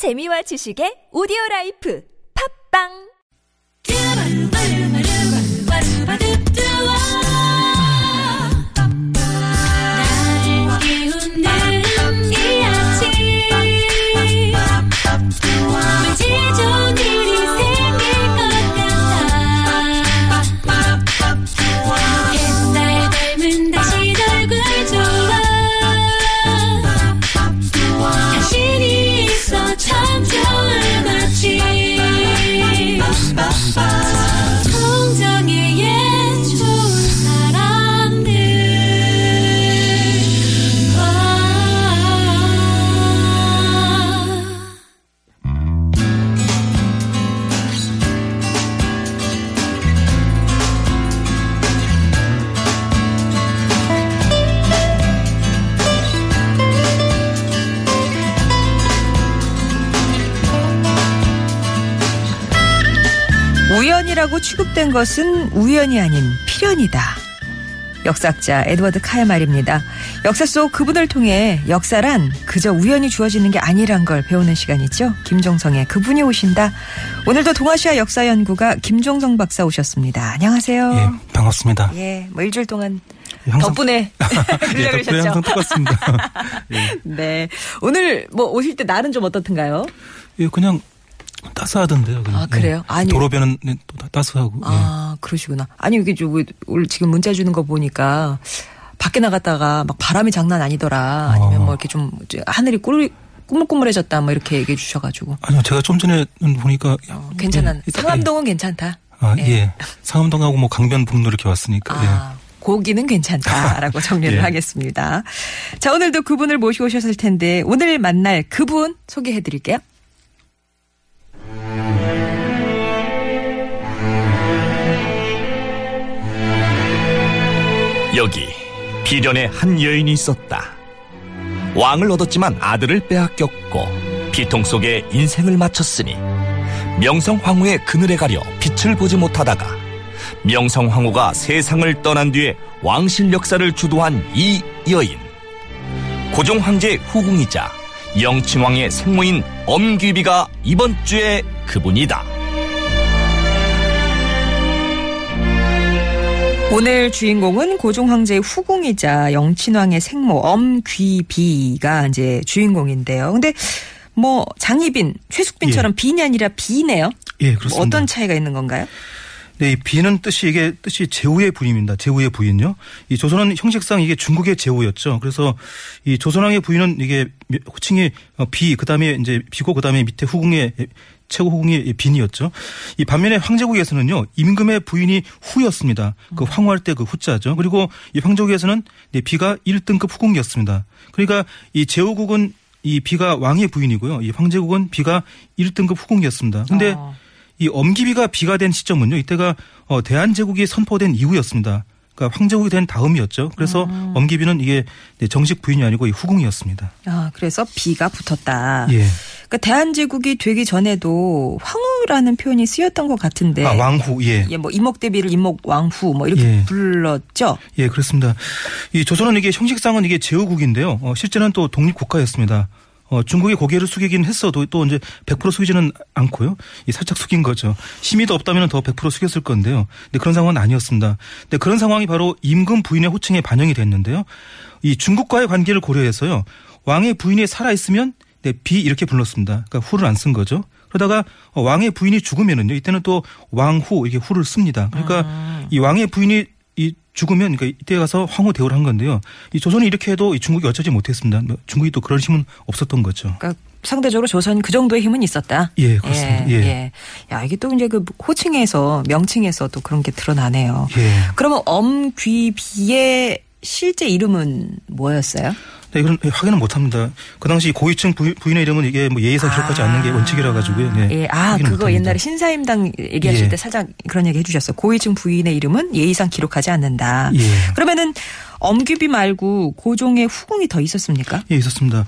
재미와 지식의 오디오 라이프. 팝빵 우연이라고 취급된 것은 우연이 아닌 필연이다. 역사학자 에드워드 카의 말입니다. 역사 속 그분을 통해 역사란 그저 우연히 주어지는 게 아니란 걸 배우는 시간이죠. 김종성의 그분이 오신다. 오늘도 동아시아 역사 연구가 김종성 박사 오셨습니다. 안녕하세요. 예, 반갑습니다. 예, 뭐 일주일 동안 항상- 덕분에 예, 그러려고 덕분에 항상. 똑같습니다. 예. 네. 오늘 뭐 오실 때 날은 좀 어떻든가요? 예, 그냥 따스하던데요. 그냥. 아, 그래요? 예. 아니. 도로변은 네, 또 다- 따스하고. 예. 아, 그러시구나. 아니, 이게 오늘 지금 문자 주는 거 보니까 밖에 나갔다가 막 바람이 장난 아니더라. 아니면 어. 뭐 이렇게 좀 하늘이 꿀, 꾸물꾸물해졌다. 뭐 이렇게 얘기해 주셔가지고. 아니요, 제가 좀 전에 보니까. 어, 괜찮아. 예, 상암동은 괜찮다. 아, 예. 예. 상암동하고 뭐 강변북로 이렇게 왔으니까. 아, 고기는 괜찮다라고 정리를 예. 하겠습니다. 자, 오늘도 그분을 모시고 오셨을 텐데 오늘 만날 그분 소개해 드릴게요. 여기 비련의 한 여인이 있었다. 왕을 얻었지만 아들을 빼앗겼고 비통 속에 인생을 마쳤으니 명성황후의 그늘에 가려 빛을 보지 못하다가 명성황후가 세상을 떠난 뒤에 왕실 역사를 주도한 이 여인 고종 황제의 후궁이자 영친왕의 생모인 엄귀비가 이번 주에 그분이다. 오늘 주인공은 고종 황제의 후궁이자 영친왕의 생모 엄귀비가 이제 주인공인데요. 근데 뭐 장희빈, 최숙빈처럼 빈이 아니라 비네요. 예, 뭐 그렇습니다. 어떤 차이가 있는 건가요? 네, 이 비는 뜻이 이게 뜻이 제후의 부인입니다. 제후의 부인요. 이 조선은 형식상 이게 중국의 제후였죠. 그래서 이 조선왕의 부인은 이게 호칭이 어, 비, 그 다음에 이제 비고 그 다음에 밑에 후궁의 최고 후궁이 빈이었죠. 이 반면에 황제국에서는요 임금의 부인이 후였습니다. 그 황후할 때 그 후자죠. 그리고 이 황제국에서는 네, 비가 1등급 후궁이었습니다. 그러니까 이 제후국은 이 비가 왕의 부인이고요. 이 황제국은 비가 1등급 후궁이었습니다. 근데 어. 이 엄기비가 비가 된 시점은요. 이때가 어, 대한제국이 선포된 이후였습니다. 그러니까 황제국이 된 다음이었죠. 그래서 음. 엄기비는 이게 네, 정식 부인이 아니고 이 후궁이었습니다. 아, 그래서 비가 붙었다. 예. 그러니까 대한제국이 되기 전에도 황후라는 표현이 쓰였던 것 같은데. 아 왕후 예. 예, 뭐 이목 대비를 이목 왕후 뭐 이렇게 예. 불렀죠. 예, 그렇습니다. 이 조선은 이게 형식상은 이게 제후국인데요. 어, 실제는 또 독립국가였습니다. 어, 중국이 고개를 숙이긴 했어도 또 이제 100% 숙이지는 않고요. 이 살짝 숙인 거죠. 심의도 없다면 더 100% 숙였을 건데요. 근데 그런 상황은 아니었습니다. 근데 그런 상황이 바로 임금 부인의 호칭에 반영이 됐는데요. 이 중국과의 관계를 고려해서요. 왕의 부인이 살아있으면 네, 비 이렇게 불렀습니다. 그러니까 후를 안 쓴 거죠. 그러다가 어, 왕의 부인이 죽으면은요. 이때는 또 왕후 이렇게 후를 씁니다. 그러니까 이 왕의 부인이 이 죽으면 그러니까 이때 가서 황후 대우를 한 건데요. 이 조선이 이렇게 해도 이 중국이 어쩌지 못했습니다. 뭐 중국이 또 그런 힘은 없었던 거죠. 그러니까 상대적으로 조선 그 정도의 힘은 있었다. 예, 그렇습니다. 예, 예. 예. 야, 이게 또 이제 그 호칭에서 명칭에서 또 그런 게 드러나네요. 예. 그러면 엄귀비의 실제 이름은 뭐였어요? 네, 이건 확인은 못합니다. 그 당시 고위층 부- 부인의 이름은 이게 뭐 예의상 기록하지 않는 게 원칙이라 가지고요. 네, 예, 아, 그거 못합니다. 옛날에 신사임당 얘기하실 예. 때 살짝 그런 얘기 해주셨어요. 고위층 부인의 이름은 예의상 기록하지 않는다. 예. 그러면은 엄귀비 말고 고종의 후궁이 더 있었습니까? 예, 있었습니다.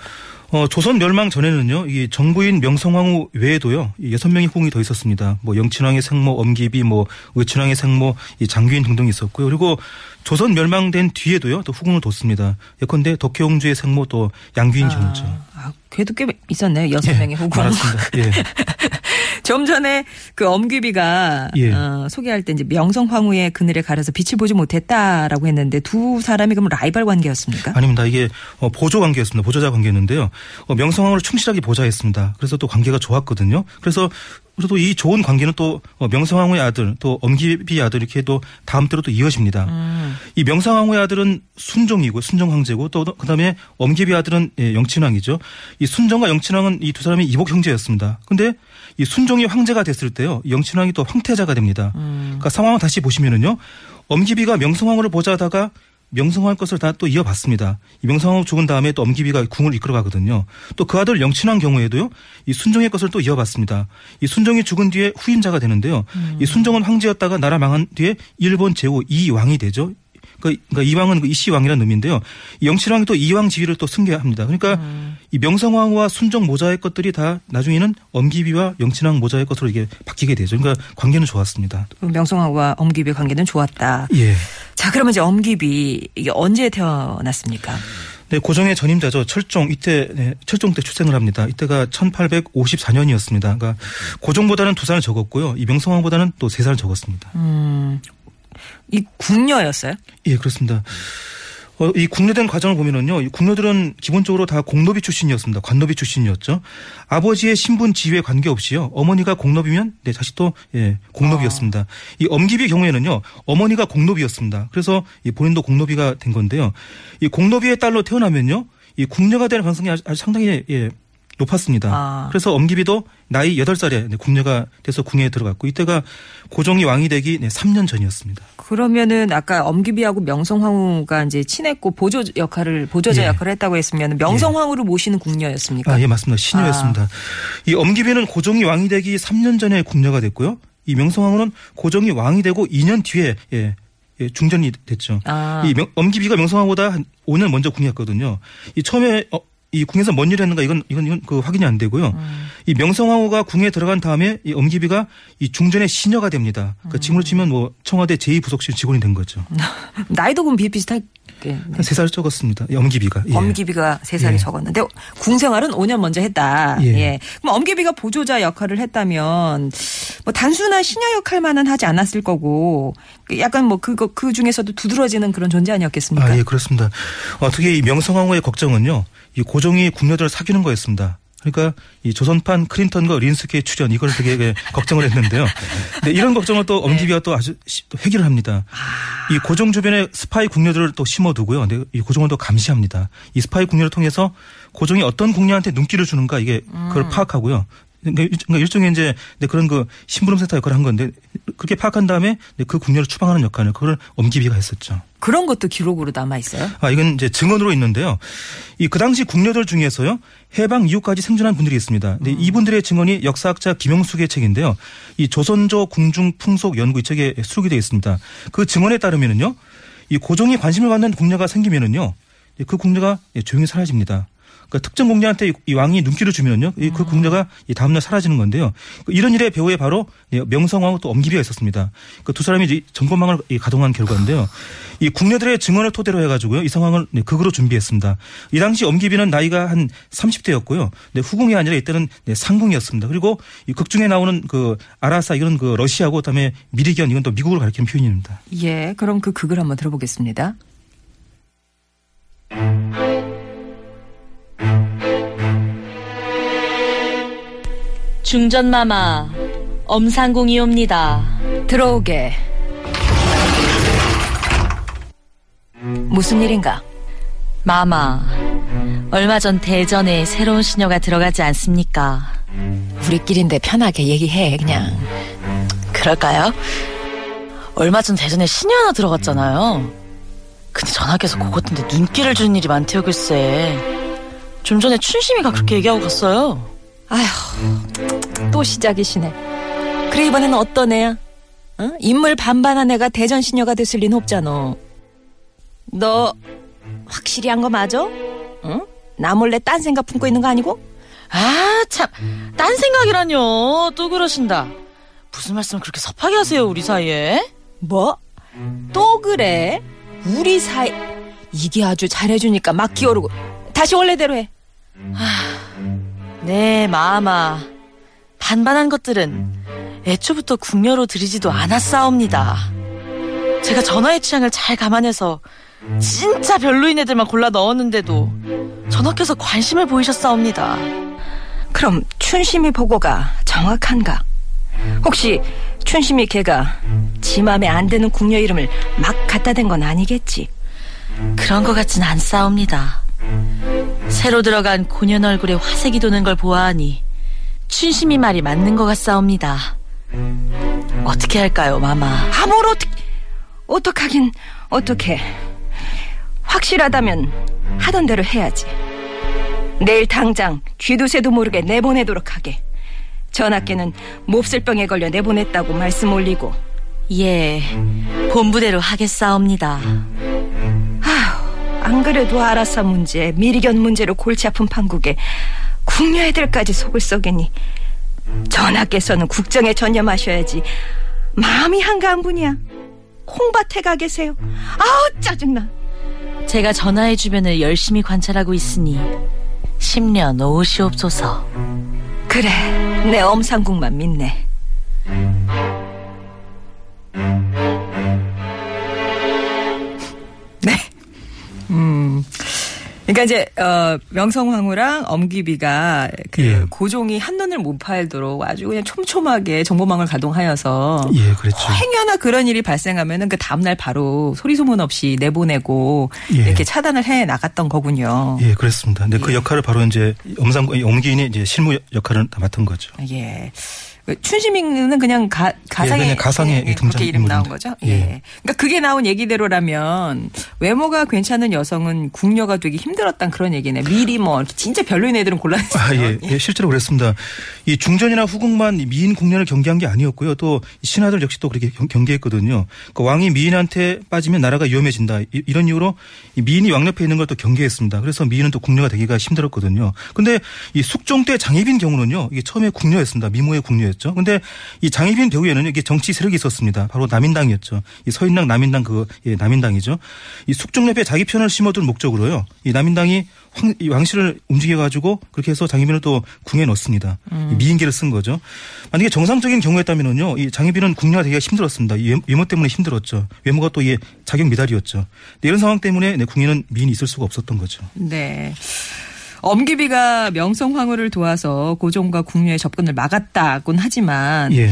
어, 조선 멸망 전에는요, 이 정부인 명성황후 외에도요, 이 여섯 명의 후궁이 더 있었습니다. 뭐 영친왕의 생모, 엄기비, 뭐 의친왕의 생모, 이 장귀인 등등 있었고요. 그리고 조선 멸망된 뒤에도요, 또 후궁을 뒀습니다. 예컨대 덕혜옹주의 생모 또 양귀인 경우죠. 아, 그래도 꽤 있었네요. 여섯 예, 명의 후궁. 많았습니다. 예. 좀 전에 그 엄귀비가 예. 어, 소개할 때 이제 명성 황후의 그늘에 가려서 빛을 보지 못했다라고 했는데 두 사람이 그럼 라이벌 관계였습니까? 아닙니다. 이게 어, 보조 관계였습니다. 보조자 관계였는데요. 어, 명성 황후를 충실하게 보좌했습니다. 그래서 또 관계가 좋았거든요. 그래서 그래도 이 좋은 관계는 또 어, 명성황후의 아들 또 엄기비의 아들 이렇게 또 다음 때로 또 이어집니다. 음. 이 명성황후의 아들은 순종이고 순종 황제고 또 그다음에 엄기비 아들은 예, 영친왕이죠. 이 순종과 영친왕은 이 두 사람이 이복 형제였습니다. 근데 이 순종이 황제가 됐을 때요. 영친왕이 또 황태자가 됩니다. 그러니까 상황을 다시 보시면은요. 엄기비가 명성황후를 보좌하다가 명성황후 것을 다 또 이어받습니다. 이 명성황후 죽은 다음에 또 엄기비가 궁을 이끌어가거든요. 또 그 아들 영친왕 경우에도요. 이 순종의 것을 또 이어받습니다. 이 순종이 죽은 뒤에 후임자가 되는데요. 이 순종은 황제였다가 나라 망한 뒤에 일본 제5 이왕이 되죠. 그- 그러니까 이왕은 그 이씨 왕이라는 의미인데요. 이 영친왕이 또 이왕 지위를 또 승계합니다. 그러니까 이 명성황후와 순종 모자의 것들이 다 나중에는 엄기비와 영친왕 모자의 것으로 이게 바뀌게 되죠. 그러니까 관계는 좋았습니다. 명성황후와 엄귀비 관계는 좋았다. 예. 자, 그러면 이제 엄귀비 이게 언제 태어났습니까? 네, 고종의 전임자죠. 철종 이때 네, 철종 때 출생을 합니다. 이때가 1854년이었습니다. 그러니까 고종보다는 두 살 적었고요. 이 명성황보다는 또 세 살 적었습니다. 음, 이 궁녀였어요? 예, 그렇습니다. 어, 이 국내된 과정을 보면은요, 이 국녀들은 기본적으로 다 공노비 출신이었습니다. 관노비 출신이었죠. 아버지의 신분 지위에 관계없이요, 어머니가 공노비면 네 자식도 예 공노비였습니다. 이 엄기비 경우에는요, 어머니가 공노비였습니다. 그래서 이 본인도 공노비가 된 건데요. 이 공노비의 딸로 태어나면요, 이 궁녀가 될 가능성이 아주, 아주 상당히 예 높았습니다. 아. 그래서 엄기비도 나이 8살에 궁녀가 돼서 궁에 들어갔고 이때가 고종이 왕이 되기 네, 3년 전이었습니다. 그러면은 아까 엄기비하고 명성황후가 이제 친했고 보조 역할을 보조자 예. 역할을 했다고 했으면 명성황후를 모시는 궁녀였습니까? 아, 예, 맞습니다. 시녀였습니다. 이 엄기비는 고종이 왕이 되기 3년 전에 궁녀가 됐고요. 이 명성황후는 고종이 왕이 되고 2년 뒤에 예, 예, 중전이 됐죠. 아. 이 명- 엄기비가 명성황후보다 한 5년 먼저 궁이었거든요. 이 처음에 어, 이 궁에서 뭔 일을 했는가 이건 이건 이건 그 확인이 안 되고요. 음. 이 명성황후가 궁에 들어간 다음에 이 엄기비가 이 중전의 시녀가 됩니다. 음. 그러니까 지금으로 치면 뭐 청와대 제2부속실 직원이 된 거죠. 나이도 그럼 비슷비슷하 게. 네. 한세살 적었습니다. 이 엄기비가. 예. 엄기비가 세 살이 예. 적었는데 궁생활은 5년 먼저 했다. 예. 예. 그럼 엄기비가 보조자 역할을 했다면 뭐 단순한 시녀 역할만은 하지 않았을 거고 약간 뭐 그거 그 중에서도 두드러지는 그런 존재 아니었겠습니까? 아, 예, 그렇습니다. 어, 특히 이 명성황후의 걱정은요, 이 고종이 궁녀들을 사귀는 거였습니다. 그러니까 이 조선판 크린턴과 린스키의 출연 이걸 되게 예, 걱정을 했는데요. 근데 이런 걱정을 또 엄귀비가 또 아주 회귀를 합니다. 이 고종 주변에 스파이 궁녀들을 또 심어두고요. 근데 이 고종을 또 감시합니다. 이 스파이 궁녀를 통해서 고종이 어떤 궁녀한테 눈길을 주는가 이게 그걸 파악하고요. 그러니까 일- 그러니까 일종의 이제 네, 그런 그 심부름 센터 역할을 한 건데 그렇게 파악한 다음에 네, 그 궁녀를 추방하는 역할을 그걸 엄귀비가 했었죠. 그런 것도 기록으로 남아 있어요. 아, 이건 이제 증언으로 있는데요. 이 그 당시 궁녀들 중에서요. 해방 이후까지 생존한 분들이 있습니다. 근데 이분들의 증언이 역사학자 김영숙의 책인데요. 이 조선조 궁중 풍속 연구 이 책에 수록이 되어 있습니다. 그 증언에 따르면은요. 이 고종이 관심을 받는 궁녀가 생기면은요. 그 궁녀가 조용히 사라집니다. 그러니까 특정 궁녀한테 이- 이 왕이 눈길을 주면은요. 이그 궁녀가 이 다음날 사라지는 건데요. 이런 일의 배후에 바로 예, 명성황후 또 엄기비가 있었습니다. 그 두 사람이 이제 전권망을 이 가동한 결과인데요. 이 궁녀들의 증언을 토대로 해가지고요. 이 상황을 네, 극으로 준비했습니다. 이 당시 엄기비는 나이가 한 30대였고요. 네, 후궁이 아니라 이때는 네, 상궁이었습니다. 그리고 이 극 중에 나오는 그 아라사 이건 그 러시아고 그다음에 미리견 이건 또 미국을 가리키는 표현입니다. 예, 그럼 그 극을 한번 들어보겠습니다. 중전마마 엄상궁이옵니다. 들어오게. 무슨 일인가? 마마 얼마 전 대전에 새로운 시녀가 들어가지 않습니까? 우리끼리인데 편하게 얘기해, 그냥. 그럴까요? 얼마 전 대전에 신녀 하나 들어갔잖아요. 근데 그거 같은데 눈길을 주는 일이 많대요 글쎄. 좀 전에 춘심이가 그렇게 얘기하고 갔어요. 아휴, 또 시작이시네. 그래, 이번에는 어떤 애야? 어? 인물 반반한 애가 대전 시녀가 됐을 리는 없잖아. 너, 확실히 한 거 맞아? 응? 나 몰래 딴 생각 품고 있는 거 아니고? 아, 참. 딴 생각이라뇨. 또 그러신다. 무슨 말씀을 그렇게 섭하게 하세요, 우리 사이에? 뭐? 또 그래? 우리 사이 이게 아주 잘해주니까 막 기어오르고 다시 원래대로 해. 네, 마마. 반반한 것들은 애초부터 궁녀로 들이지도 않았사옵니다. 제가 전화의 취향을 잘 감안해서 진짜 별로인 애들만 골라 넣었는데도 전하께서 관심을 보이셨사옵니다. 그럼 춘심이 보고가 정확한가? 혹시 춘심이 걔가 지 맘에 안 드는 궁녀 이름을 막 갖다 댄 건 아니겠지? 그런 것 같진 않사옵니다. 새로 들어간 고년 얼굴에 화색이 도는 걸 보아하니 춘심이 말이 맞는 것 같사옵니다. 어떻게 할까요, 마마? 아 뭘 어떻게 어떡하긴 어떡해 확실하다면 하던 대로 해야지 내일 당장 쥐도 새도 모르게 내보내도록 하게 전학계는 몹쓸병에 걸려 내보냈다고 말씀 올리고 예, 본부대로 하겠사옵니다. 안 그래도 아라사 문제 미리견 문제로 골치 아픈 판국에 궁녀 애들까지 속을 썩이니 전하께서는 국정에 전념하셔야지 마음이 한가한 분이야 콩밭에 가 계세요 아우 짜증나 제가 전하의 주변을 열심히 관찰하고 있으니 10년 오시옵소서. 그래 내 엄상국만 믿네 네. 그러니까 이제 어 명성황후랑 엄귀비가 그 예. 고종이 한눈을 못 팔도록 아주 그냥 촘촘하게 정보망을 가동하여서 예, 그렇죠. 행여나 그런 일이 발생하면은 그 다음 날 바로 소리 소문 없이 내보내고 예. 이렇게 차단을 해 나갔던 거군요. 예, 그렇습니다. 근데 그 역할을 바로 이제 엄상 엄기인이 이제 실무 역할을 다 맡은 거죠. 예. 그 춘심이는 그냥 가, 가상의 예, 가상의 예, 예, 등장 그렇게 이름 나온. 거죠. 예. 예. 그러니까 그게 나온 얘기대로라면 외모가 괜찮은 여성은 궁녀가 되기 힘들었단 그런 얘기네. 미리 뭐 진짜 별로인 애들은 골라냈어요. 아, 예, 예, 실제로 그랬습니다. 이 중전이나 후궁만 이 미인 궁녀를 경계한 게 아니었고요. 또 신하들 역시 또 그렇게 경, 경계했거든요. 그 왕이 미인한테 빠지면 나라가 위험해진다. 이, 이런 이유로 이 미인이 왕 옆에 있는 걸 또 경계했습니다. 그래서 미인은 또 궁녀가 되기가 힘들었거든요. 근데 이 숙종 때 장희빈 경우는요. 이게 처음에 궁녀였습니다. 미모의 궁녀 였죠. 근데 이 장희빈 배우에는 이게 정치 세력이 있었습니다. 바로 남인당이었죠. 이 서인당 남인당 그 예, 남인당이죠. 이 숙종 옆에 자기 편을 심어둔 목적으로요. 이 남인당이 황, 이 왕실을 움직여가지고 그렇게 해서 장희빈을 또 궁에 넣습니다. 이 미인계를 쓴 거죠. 만약에 정상적인 경우였다면은요, 이 장희빈은 궁녀가 되기가 힘들었습니다. 외- 외모 때문에 힘들었죠. 외모가 또 이게 자격 미달이었죠. 이런 상황 때문에 내 궁에는 미인이 있을 수가 없었던 거죠. 네. 엄기비가 명성황후를 도와서 고종과 궁녀의 접근을 막았다곤 하지만 예.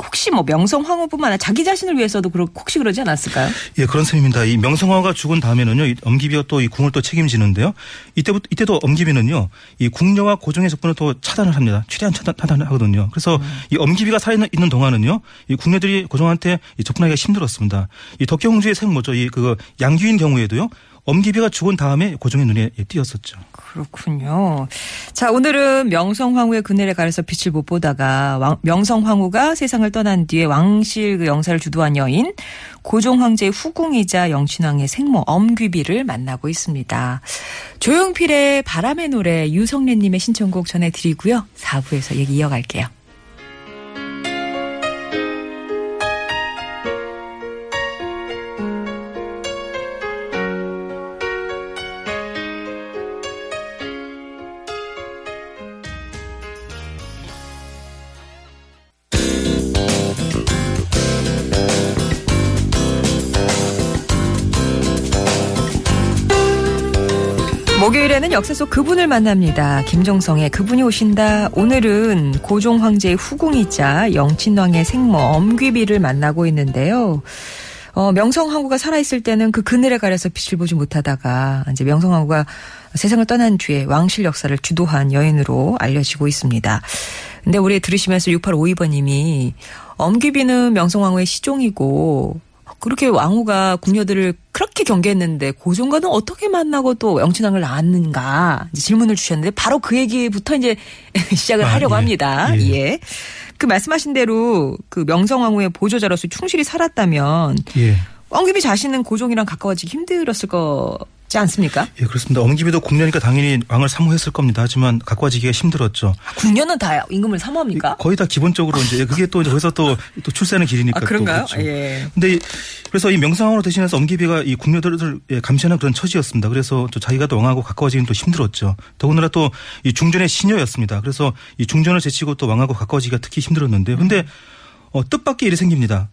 혹시 뭐 명성황후뿐만 아니라 자기 자신을 위해서도 그렇 혹시 그러지 않았을까요? 예, 그런 셈입니다. 이 명성황후가 죽은 다음에는요, 이 엄기비가 또 이 궁을 또 책임지는데요. 이때부터, 이때도 엄기비는요, 이 궁녀와 고종의 접근을 또 차단을 합니다. 최대한 차단, 차단을 하거든요. 그래서 이 엄기비가 살아 있는 동안은요, 이 궁녀들이 고종한테 이 접근하기가 힘들었습니다. 이 덕경주의 생모죠. 이그 양귀인 경우에도요, 엄기비가 죽은 다음에 고종의 눈에 예, 띄었었죠. 그렇군요. 자, 오늘은 명성황후의 그늘에 가려서 빛을 못 보다가 왕- 명성황후가 세상을 떠난 뒤에 왕실 그 영사를 주도한 여인 고종 황제의 후궁이자 영친왕의 생모 엄귀비를 만나고 있습니다. 조용필의 바람의 노래 유성래 님의 신청곡 전해드리고요. 4부에서 얘기 이어갈게요. 역사 속 그분을 만납니다. 김종성의 그분이 오신다. 오늘은 고종 황제의 후궁이자 영친왕의 생모 엄귀비를 만나고 있는데요. 어, 명성황후가 살아있을 때는 그 그늘에 가려서 빛을 보지 못하다가 이제 명성황후가 세상을 떠난 뒤에 왕실 역사를 주도한 여인으로 알려지고 있습니다. 근데 우리 들으시면서 6852번님이 엄귀비는 명성황후의 시종이고 그렇게 왕후가 궁녀들을 그렇게 경계했는데 고종과는 어떻게 만나고 또 영친왕을 낳았는가 질문을 주셨는데 바로 그 얘기부터 이제 시작을 아, 하려고 예. 합니다. 예. 예. 그 말씀하신 대로 그 명성황후의 보조자로서 충실히 살았다면 예. 엉귀비 자신은 고종이랑 가까워지기 힘들었을 것 않습니까? 예, 그렇습니다. 엄기비도 국녀니까 당연히 왕을 사모했을 겁니다. 하지만 가까워지기가 힘들었죠. 국녀는 다 임금을 사모합니까? 거의 다 기본적으로 이제 그게 또 이제 거기서 또, 또 출세하는 길이니까. 아, 그런가요? 또 그렇죠. 예. 근데 이- 그래서 이 명상황으로 대신해서 엄기비가 이 궁녀들을 예, 감시하는 그런 처지였습니다. 그래서 또 자기가 또 왕하고 가까워지긴 또 힘들었죠. 더군다나 또 이 중전의 시녀였습니다. 그래서 이 중전을 제치고 또 왕하고 가까워지기가 특히 힘들었는데요. 근데 어, 뜻밖의 일이 생깁니다.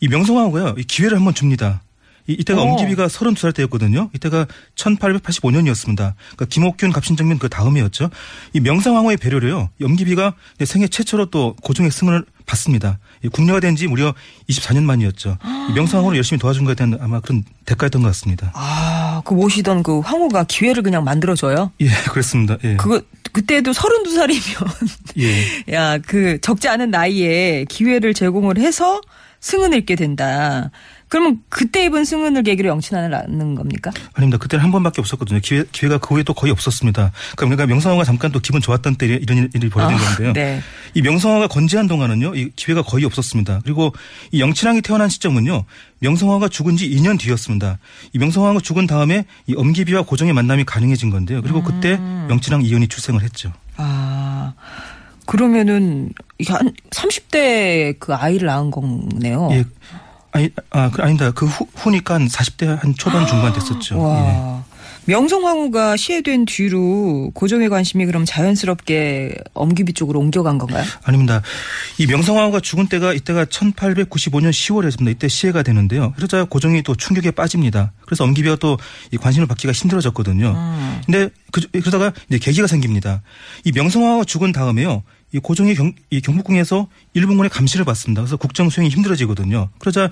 이 명성황후가요, 이 기회를 한번 줍니다. 이, 이때가 오. 엄기비가 32살 때였거든요. 이때가 1885년이었습니다. 그러니까 김옥균 갑신정면 그 다음이었죠. 이 명성황후의 배려로요, 이 엄기비가 생애 최초로 또 고종의 승을 받습니다. 이 국녀가 된 지 무려 24년 만이었죠. 이 명성황후를 열심히 도와준 것에 대한 아마 그런 대가였던 것 같습니다. 아, 그 모시던 그 황후가 기회를 그냥 만들어줘요? 예, 그렇습니다. 예. 그거, 그때도 32살이면, 예. 야, 그 적지 않은 나이에 기회를 제공을 해서 승은을 읽게 된다. 그러면 그때 입은 승은을 계기로 영친환을 낳는 겁니까? 아닙니다. 그때는 한 번밖에 없었거든요. 기회, 기회가 그 후에 또 거의 없었습니다. 그러니까 명성황후가 잠깐 또 기분 좋았던 때 이런 일- 일이 벌어진 아, 건데요. 네. 이 명성황후가 건재한 동안은요, 이 기회가 거의 없었습니다. 그리고 이 영친왕이 태어난 시점은요, 명성황후가 죽은 지 2년 뒤였습니다. 이 명성황후가 죽은 다음에 이 엄기비와 고종의 만남이 가능해진 건데요. 그리고 그때 음. 영친왕 이현이 출생을 했죠. 아, 그러면은, 이게 한 30대 그 아이를 낳은 거네요. 예. 아니, 아, 그, 아니다. 그 후, 후니까 한 40대 한 초반 중반 됐었죠. 예. 와. 명성황후가 시해된 뒤로 고종의 관심이 그럼 자연스럽게 엄기비 쪽으로 옮겨간 건가요? 아닙니다. 이 명성황후가 죽은 때가 이때가 1895년 10월이었습니다. 이때 시해가 되는데요. 그러자 고종이 또 충격에 빠집니다. 그래서 엄기비가 또이 관심을 받기가 힘들어졌거든요. 근데 그, 그러다가 이제 계기가 생깁니다. 이 명성황후가 죽은 다음에요. 이 고종이 경, 이 경복궁에서 일본군의 감시를 받습니다. 그래서 국정 수행이 힘들어지거든요. 그러자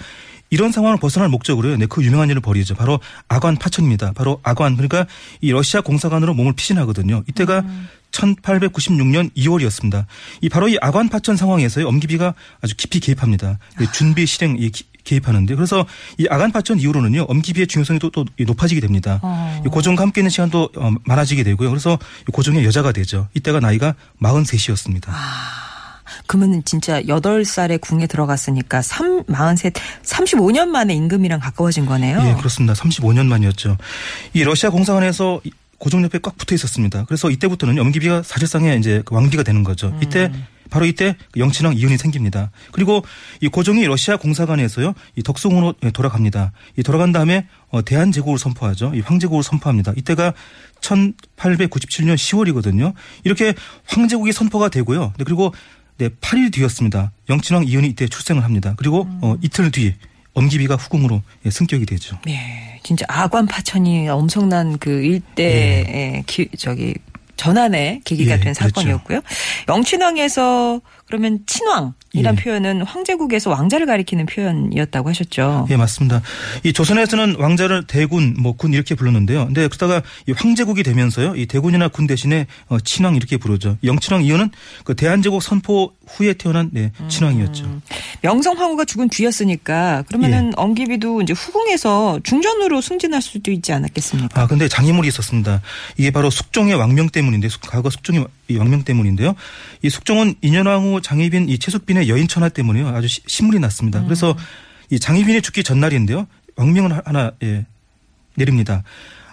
이런 상황을 벗어날 목적으로요. 네, 그 유명한 일을 벌이죠. 바로 아관 파천입니다. 바로 아관 그러니까 이 러시아 공사관으로 몸을 피신하거든요. 이때가 1896년 2월이었습니다. 이 바로 이 아관 파천 상황에서요. 엄기비가 아주 깊이 개입합니다. 네, 준비 실행 이 기- 개입하는데 그래서 이 아간 파천 이후로는요 엄기비의 중요성이 또, 또 높아지게 됩니다. 어. 이 고종과 함께 있는 시간도 어, 많아지게 되고요. 그래서 이 고종의 여자가 되죠. 이때가 나이가 43이었습니다. 그러면은 진짜 8살에 궁에 들어갔으니까 3, 43, 35년 만에 임금이랑 가까워진 거네요. 예, 그렇습니다. 35년 만이었죠. 이 러시아 공사관에서 이 고종 옆에 꽉 붙어 있었습니다. 그래서 이때부터는 엄기비가 사실상의 이제 그 왕비가 되는 거죠. 이때 바로 이때 그 영친왕 이혼이 생깁니다. 그리고 이 고종이 러시아 공사관에서요 이 덕송으로 예, 돌아갑니다. 이 돌아간 다음에 어, 대한 제국을 선포하죠. 이 황제국을 선포합니다. 이때가 1897년 10월이거든요. 이렇게 황제국이 선포가 되고요. 네, 그리고 네, 8일 뒤였습니다. 영친왕 이혼이 이때 출생을 합니다. 그리고 어, 이틀 뒤 엄기비가 후궁으로 예, 승격이 되죠. 예, 진짜 아관 파천이 엄청난 그 일대의 기, 저기 전환의 계기가 예, 된 그렇죠. 사건이었고요. 영친왕에서 그러면 친왕이란 예. 표현은 황제국에서 왕자를 가리키는 표현이었다고 하셨죠. 예, 맞습니다. 이 조선에서는 왕자를 대군, 뭐 군 이렇게 불렀는데요. 근데 그러다가 이 황제국이 되면서요. 이 대군이나 군 대신에 어, 친왕 이렇게 부르죠. 영친왕 이유는 그 대한제국 선포 후에 태어난 네, 친왕이었죠. 명성황후가 죽은 뒤였으니까 그러면은 예. 엄기비도 이제 후궁에서 중전으로 승진할 수도 있지 않았겠습니까? 아, 근데 장애물이 있었습니다. 이게 바로 숙종의 왕명 때문인데, 숙- 과거 숙종의 이 왕명 때문인데요. 이 숙종은 인현왕후 장희빈 이 최숙빈의 여인 천하 때문에요. 아주 시- 신물이 났습니다. 그래서 이 장희빈이 죽기 전날인데요. 왕명을 하- 하나, 예, 내립니다.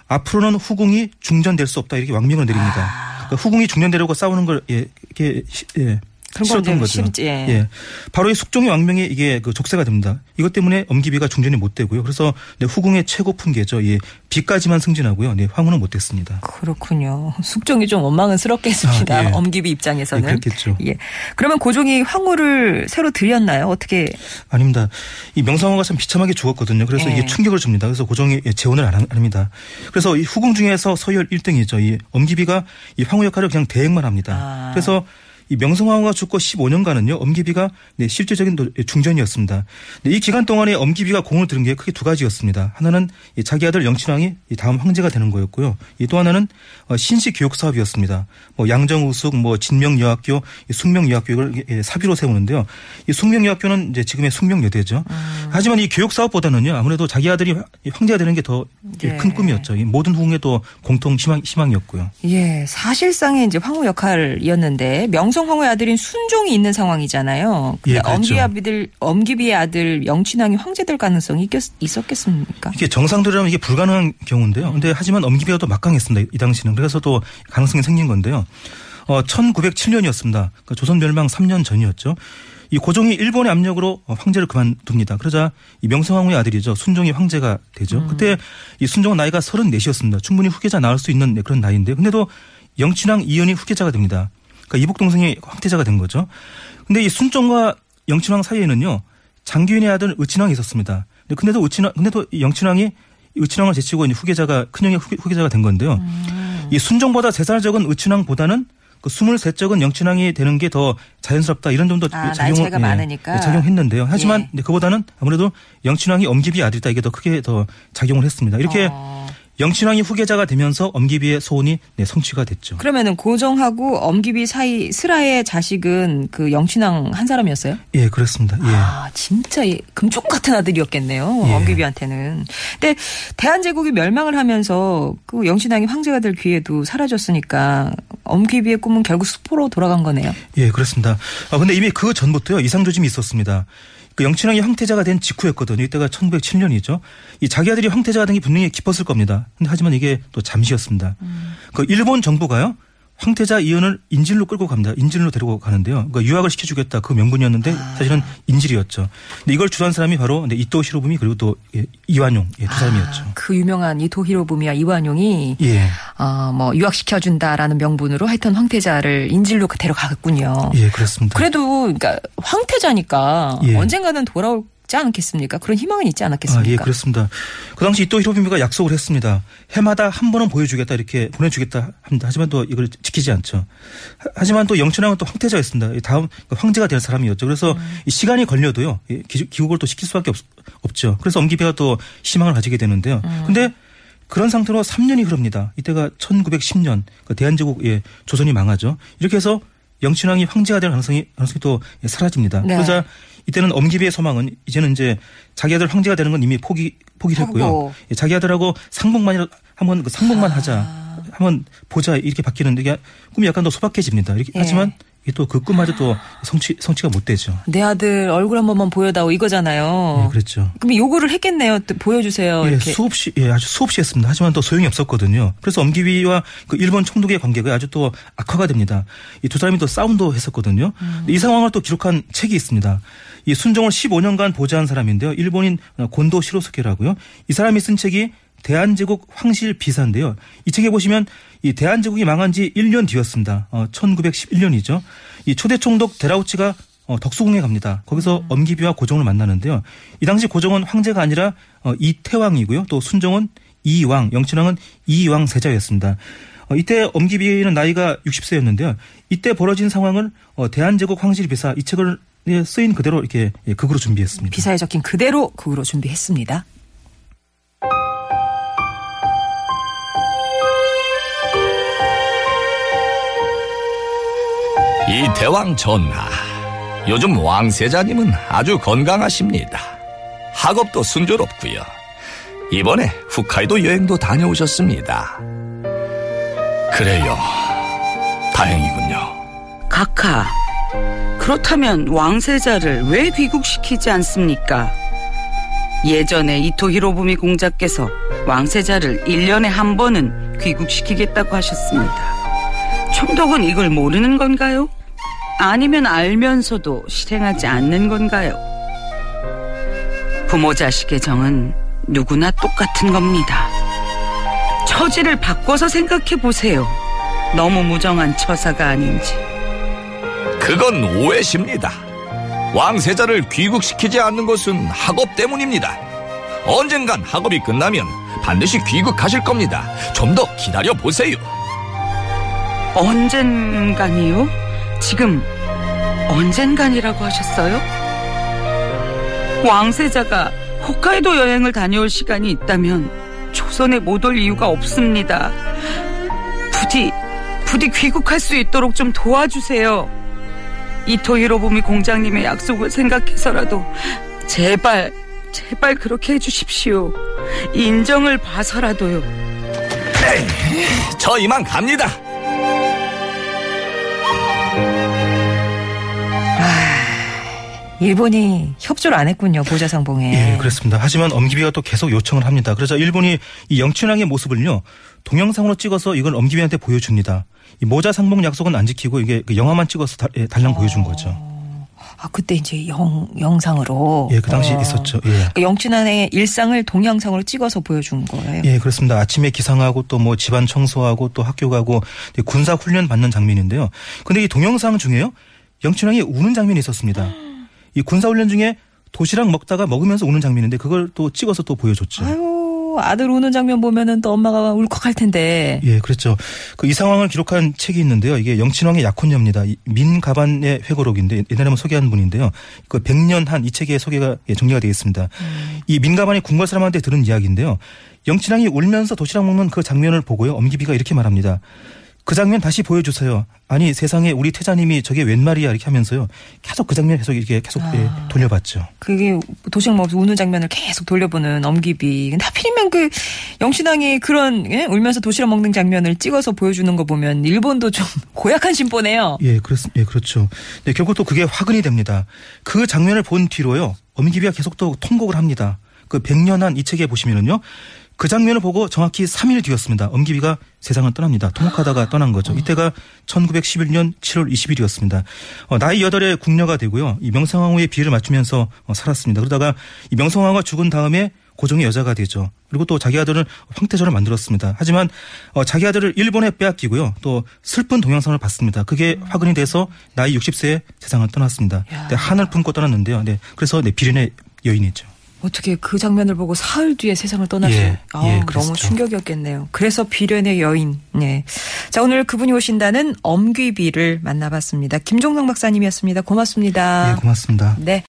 앞으로는 후궁이 중전될 수 없다. 이렇게 왕명을 내립니다. 그러니까 후궁이 중전되려고 싸우는 걸, 예, 이렇게, 시- 예. 그런 건 거죠. 싫지, 예. 예. 바로 이 숙종의 왕명이 이게 그 족쇄가 됩니다. 이것 때문에 엄기비가 중전이 못 되고요. 그래서 네, 후궁의 최고 품계죠. 예. 비까지만 승진하고요. 네, 황후는 못 됐습니다. 그렇군요. 숙종이 좀 원망스럽겠습니다. 아, 예. 엄기비 입장에서는. 예, 그렇겠죠. 예. 그러면 고종이 황후를 새로 들였나요? 어떻게? 아닙니다. 이 명성황후가 참 비참하게 죽었거든요. 그래서 예. 이게 충격을 줍니다. 그래서 고종이 예, 재혼을 안 하- 합니다. 그래서 이 후궁 중에서 서열 1등이죠. 이 엄기비가 이 황후 역할을 그냥 대행만 합니다. 아. 그래서 이 명성황후가 죽고 15년간은요 엄기비가 네, 실제적인 노- 중전이었습니다. 네, 이 기간 동안에 엄기비가 공을 들은 게 크게 두 가지였습니다. 하나는 이 자기 아들 영친왕이 이 다음 황제가 되는 거였고요. 이또 하나는 어, 신시 교육 사업이었습니다. 뭐 양정우숙, 뭐 진명여학교, 이 숙명여학교를 예, 사비로 세우는데요. 이 숙명여학교는 이제 지금의 숙명여대죠. 하지만 이 교육 사업보다는요 아무래도 자기 아들이 황- 황제가 되는 게 더큰 예. 꿈이었죠. 이 모든 후궁의 또 공통 희망, 희망이었고요. 예, 사실상의 이제 황후 역할이었는데 명성 명성 황후의 아들인 순종이 있는 상황이잖아요. 예, 그렇죠. 엄기의 아들 엄기비의 아들 영친왕이 황제 될 가능성이 있겠, 있었겠습니까? 이게 정상들이라면 이게 불가능한 경우인데요. 근데 하지만 엄기비가 또 막강했습니다. 이 당시는. 그래서 또 가능성이 생긴 건데요. 어, 1907년이었습니다. 그러니까 조선 멸망 3년 전이었죠. 이 고종이 일본의 압력으로 어, 황제를 그만둡니다. 그러자 이 명성황후의 아들이죠. 순종이 황제가 되죠. 그때 이 순종은 나이가 34이었습니다. 충분히 후계자 나올 수 있는 네, 그런 나이인데 근데도 영친왕 이연이 후계자가 됩니다. 그러니까 이복 동생이 황태자가 된 거죠. 근데 이 순종과 영친왕 사이에는요. 장기윤의 아들 의친왕이 있었습니다. 근데 근데도 의친왕 근데도 이 영친왕이 의친왕을 제치고 후계자가 큰형의 후계, 후계자가 된 건데요. 이 순종보다 세 살 적은 의친왕보다는 그 23적은 영친왕이 되는 게 더 자연스럽다 이런 점도 아, 나이 차이가 많으니까. 예, 작용했는데요. 하지만 예. 네, 그보다는 아무래도 영친왕이 엄기비 아들이다 이게 더 크게 더 작용을 했습니다. 이렇게 어. 영친왕이 후계자가 되면서 엄기비의 소원이 네, 성취가 됐죠. 그러면은 고종하고 엄기비 사이 슬하의 자식은 그 영친왕 한 사람이었어요? 예, 그렇습니다. 예. 아, 진짜 이 금쪽 같은 아들이었겠네요. 예. 엄기비한테는. 근데 대한제국이 멸망을 하면서 그 영신왕이 황제가 될 기회도 사라졌으니까 엄기비의 꿈은 결국 수포로 돌아간 거네요. 예, 그렇습니다. 아, 근데 이미 그 전부터요, 이상조짐이 있었습니다. 그 영친왕이 황태자가 된 직후였거든요. 이때가 1907년이죠. 이 자기 아들이 황태자가 된 게 분명히 기뻤을 겁니다. 하지만 이게 또 잠시였습니다. 그 일본 정부가요, 황태자 이연을 인질로 끌고 갑니다. 인질로 데리고 가는데요. 그러니까 유학을 시켜주겠다 그 명분이었는데 사실은 인질이었죠. 근데 이걸 주도한 사람이 바로 네, 이토 히로부미 그리고 또 예, 이완용 예, 두 사람이었죠. 그 유명한 이토 히로부미와 이완용이 예, 어, 뭐 유학 시켜준다라는 명분으로 하여튼 황태자를 인질로 데려가겠군요. 예, 그렇습니다. 그래도 그러니까 황태자니까 예. 언젠가는 돌아 오지 않겠습니까? 그런 희망은 있지 아, 않았겠습니까? 예, 그렇습니다. 그 당시 이토 히로부미가 약속을 했습니다. 해마다 한 번은 보여주겠다 이렇게 보내주겠다 합니다. 하지만 또 이걸 지키지 않죠. 하- 하지만 또 영춘왕은 또 황태자였습니다. 이 다음 황제가 될 사람이었죠. 그래서 음. 이 시간이 걸려도요 이 기- 귀국을 또 시킬 수밖에 없, 죠 그래서 엄기배가 또 희망을 가지게 되는데요. 음. 근데 그런 상태로 3년이 흐릅니다. 이때가 1910년 그 대한제국 예, 조선이 망하죠. 이렇게 해서 영춘왕이 황제가 될 가능성이 가능성이 또 예, 사라집니다. 네. 그러자 이때는 엄기비의 소망은 이제는 이제 자기 아들 황제가 되는 건 이미 포기 포기를 했고요. 하고. 예, 자기 아들하고 상봉만이라 한번 그 상봉만 하자. 한번 보자 이렇게 바뀌는데 이게 꿈이 약간 더 소박해집니다. 이렇게 예. 하지만 이게 또그 꿈마저 또 성취 성취가 못 되죠. 내 아들 얼굴 한 번만 보여다오 이거잖아요. 예, 그랬죠. 그럼 요구를 했겠네요. 또 보여주세요. 예, 이렇게. 수없이 예, 아주 수없이 했습니다. 하지만 또 소용이 없었거든요. 그래서 엄기비와 그 일본 총독의 관계가 아주 또 악화가 됩니다. 이 두 사람이 또 싸움도 했었거든요. 근데 이 상황을 또 기록한 책이 있습니다. 이 순종을 15년간 보좌한 사람인데요. 일본인 곤도 시로스케라고요. 이 사람이 쓴 책이 대한제국 황실 비사인데요. 이 책에 보시면 이 대한제국이 망한 지 1년 뒤였습니다. 어, 1911년이죠. 이 초대 총독 데라우치가 어, 덕수궁에 갑니다. 거기서 엄기비와 고종을 만나는데요. 이 당시 고종은 황제가 아니라 어, 이태왕이고요. 또 순종은 이왕, 영친왕은 이왕 세자였습니다. 어, 이때 엄기비는 나이가 60세였는데요. 이때 벌어진 상황을 어, 대한제국 황실 비사 이 책을 예, 쓰인 그대로 이렇게 예, 극으로 준비했습니다. 비사에 적힌 그대로 극으로 준비했습니다. 이 대왕 전하, 요즘 왕세자님은 아주 건강하십니다. 학업도 순조롭고요. 이번에 홋카이도 여행도 다녀오셨습니다. 그래요. 다행이군요. 각하, 그렇다면 왕세자를 왜 귀국시키지 않습니까? 예전에 이토 히로부미 공자께서 왕세자를 1년에 한 번은 귀국시키겠다고 하셨습니다. 총독은 이걸 모르는 건가요? 아니면 알면서도 실행하지 않는 건가요? 부모 자식의 정은 누구나 똑같은 겁니다. 처지를 바꿔서 생각해 보세요. 너무 무정한 처사가 아닌지. 그건 오해십니다. 왕세자를 귀국시키지 않는 것은 학업 때문입니다. 언젠간 학업이 끝나면 반드시 귀국하실 겁니다. 좀 더 기다려 보세요. 언젠간이요? 지금 언젠간이라고 하셨어요? 왕세자가 홋카이도 여행을 다녀올 시간이 있다면 조선에 못 올 이유가 없습니다. 부디 부디 귀국할 수 있도록 좀 도와주세요. 이토 히로부미 공장님의 약속을 생각해서라도 제발 제발 그렇게 해주십시오. 인정을 봐서라도요. 저 이만 갑니다. 일본이 협조를 안 했군요 보좌상봉에. 예, 그렇습니다. 하지만 엄기비가 또 계속 요청을 합니다. 그래서 일본이 이 영춘왕의 모습을요 동영상으로 찍어서 이걸 엄기비한테 보여줍니다. 이 모자 상봉 약속은 안 지키고 이게 그 영화만 찍어서 다- 예, 달랑 보여준 거죠. 아 그때 이제 영 영상으로. 예, 그 당시 어. 있었죠. 예. 그러니까 영춘환의 일상을 동영상으로 찍어서 보여준 거예요. 예, 그렇습니다. 아침에 기상하고 또 뭐 집안 청소하고 또 학교 가고 군사 훈련 받는 장면인데요. 근데 이 동영상 중에요. 영춘왕이 우는 장면이 있었습니다. 이 군사 훈련 중에 도시락 먹다가 먹으면서 우는 장면인데 그걸 또 찍어서 또 보여줬죠. 아유 아들 우는 장면 보면은 또 엄마가 울컥할 텐데. 예, 그렇죠. 그 이 상황을 기록한 책이 있는데요. 이게 영친왕의 약혼녀입니다. 이 민가반의 회고록인데 옛날에 한번 소개한 분인데요. 그 100년 한 이 책에 소개가 예, 정리가 되어 있습니다. 이 민가반이 궁궐 사람한테 들은 이야기인데요. 영친왕이 울면서 도시락 먹는 그 장면을 보고요. 엄기비가 이렇게 말합니다. 그 장면 다시 보여주세요. 아니 세상에 우리 태자님이 저게 웬 말이야 이렇게 하면서요. 계속 그 장면 계속 이렇게 계속 예, 돌려봤죠. 그게 도시락 먹으면서 우는 장면을 계속 돌려보는 엄기비. 근데 하필이면 그 영신왕이 그런 예? 울면서 도시락 먹는 장면을 찍어서 보여주는 거 보면 일본도 좀 고약한 심보네요. 예, 그렇, 예, 그렇죠. 네, 결국 또 그게 화근이 됩니다. 그 장면을 본 뒤로요, 엄기비가 계속 또 통곡을 합니다. 그 100년 한 이 책에 보시면은요, 그 장면을 보고 정확히 3일 뒤였습니다. 엄기비가 세상을 떠납니다. 통곡하다가 떠난 거죠. 이때가 1911년 7월 20일이었습니다. 어, 나이 8에 궁녀가 되고요. 이 명성황후의 비를 맞추면서 어, 살았습니다. 그러다가 이 명성황후가 죽은 다음에 고종의 여자가 되죠. 그리고 또 자기 아들은 황태조를 만들었습니다. 하지만 어, 자기 아들을 일본에 빼앗기고요. 또 슬픈 동영상을 봤습니다. 그게 화근이 돼서 나이 60세에 세상을 떠났습니다. 네, 한을 품고 떠났는데요. 네, 그래서 네, 비련의 여인이죠. 어떻게 그 장면을 보고 사흘 뒤에 세상을 떠나시? 예, 아, 예, 너무. 충격이었겠네요. 그래서 비련의 여인. 네. 자 오늘 그분이 오신다는 엄귀비를 만나봤습니다. 김종성 박사님이었습니다. 고맙습니다. 예, 고맙습니다. 네.